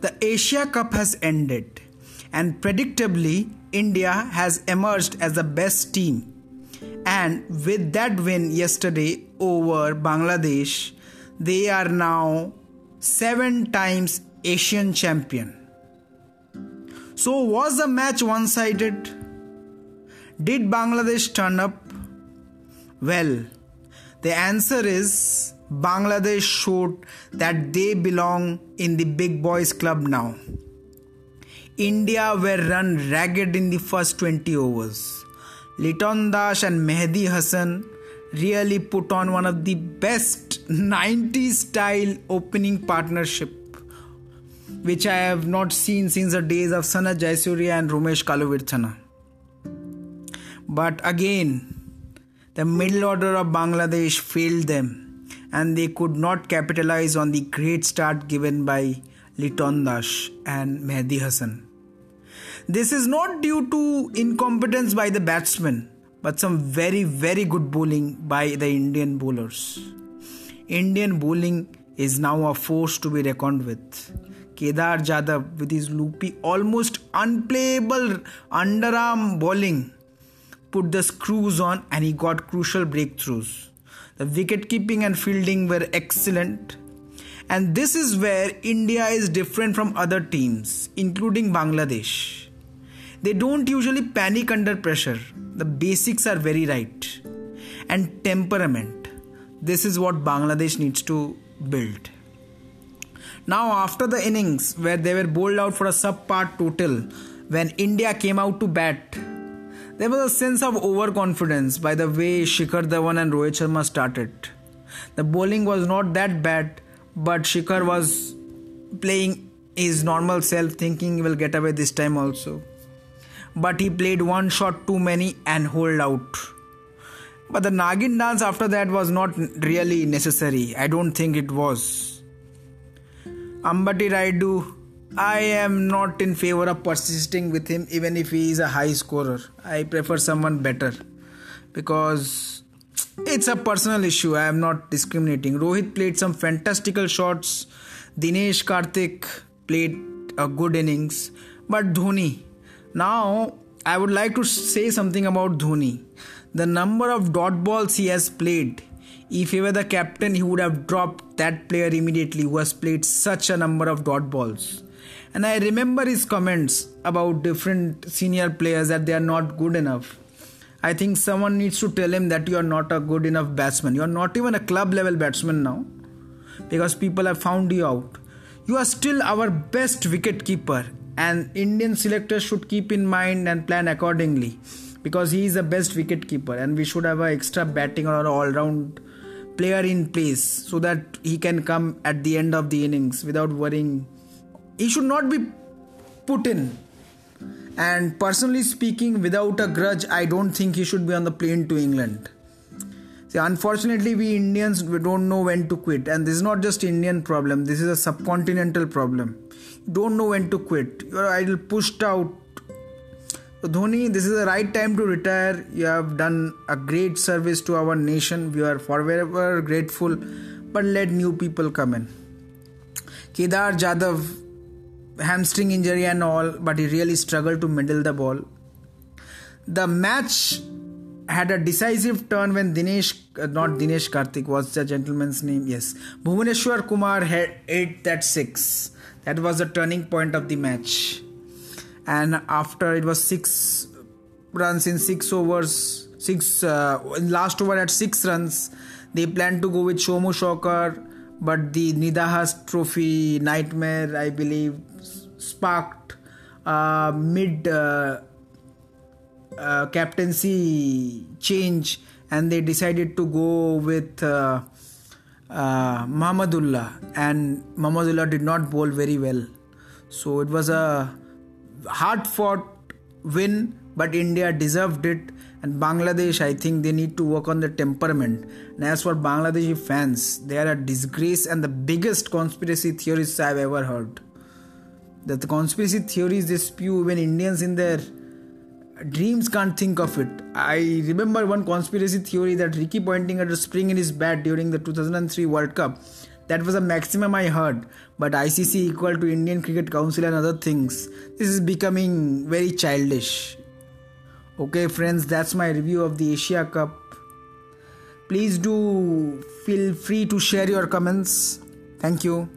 The Asia Cup has ended, and predictably, India has emerged as the best team. And with that win yesterday over Bangladesh, they are now seven times Asian champion. So, was the match one sided? Did Bangladesh turn up? Well, the answer is Bangladesh showed that they belong in the big boys club now. India were run ragged in the first 20 overs. Liton Das and Mehdi Hasan really put on one of the best 90s style opening partnership which I have not seen since the days of Sanath Jayasuriya and Romesh Kaluwitharana. But again, the middle order of Bangladesh failed them and they could not capitalize on the great start given by Liton Das and Mehdi Hasan. This is not due to incompetence by the batsmen, but some very, very good bowling by the Indian bowlers. Indian bowling is now a force to be reckoned with. Kedar Jadhav, with his loopy, almost unplayable underarm bowling, put the screws on and he got crucial breakthroughs. The wicket keeping and fielding were excellent. And this is where India is different from other teams, including Bangladesh. They don't usually panic under pressure. The basics are very right. And temperament. This is what Bangladesh needs to build. Now, after the innings where they were bowled out for a subpar total, when India came out to bat, there was a sense of overconfidence by the way Shikhar Dhawan and Rohit Sharma started. The bowling was not that bad, but Shikhar was playing his normal self, thinking he will get away this time also but he played one shot too many and hold out. But the Nagin dance after that was not really necessary. I don't think it was. Ambati Rayudu, I am not in favor of persisting with him even if he is a high scorer. I prefer someone better because it's a personal issue. I am not discriminating. Rohit played some fantastical shots. Dinesh Karthik played a good innings. But Dhoni, now, I would like to say something about Dhoni. The number of dot balls he has played. If he were the captain, he would have dropped that player immediately who has played such a number of dot balls. And I remember his comments about different senior players that they are not good enough. I think someone needs to tell him that you are not a good enough batsman. You are not even a club level batsman now because people have found you out. You are still our best wicket keeper and Indian selectors should keep in mind and plan accordingly because he is the best wicket keeper and we should have an extra batting or all round player in place so that he can come at the end of the innings without worrying he should not be put in and personally speaking without a grudge i don't think he should be on the plane to england See, unfortunately, we Indians we don't know when to quit, and this is not just Indian problem. This is a subcontinental problem don't know when to quit. You're idle, pushed out. So Dhoni, this is the right time to retire. You have done a great service to our nation. We are forever grateful. But let new people come in. Kedar Jadhav, hamstring injury and all, but he really struggled to middle the ball. The match had a decisive turn when Dinesh, uh, not Dinesh Karthik, was the gentleman's name? Yes, Bhuvneshwar Kumar had eight that six that was the turning point of the match. And after it was six runs in six overs, six uh, last over at six runs, they planned to go with Soumya Sarkar, but the Nidahas Trophy nightmare, I believe, sparked uh, mid uh, uh, captaincy change, and they decided to go with uh, uh, and Mahmudullah did not bowl very well. So it was a hard fought win, but India deserved it. And Bangladesh, I think they need to work on the temperament. And as for Bangladeshi fans, they are a disgrace and the biggest conspiracy theorists I've ever heard. That the conspiracy theories they spew when Indians in their dreams can't think of it. I remember one conspiracy theory that Ricky Ponting at a spring in his bat during the 2003 World Cup That was a maximum I heard. But ICC equal to Indian Cricket Council and other things. This is becoming very childish. Okay, friends, that's my review of the Asia Cup. Please do feel free to share your comments. Thank you.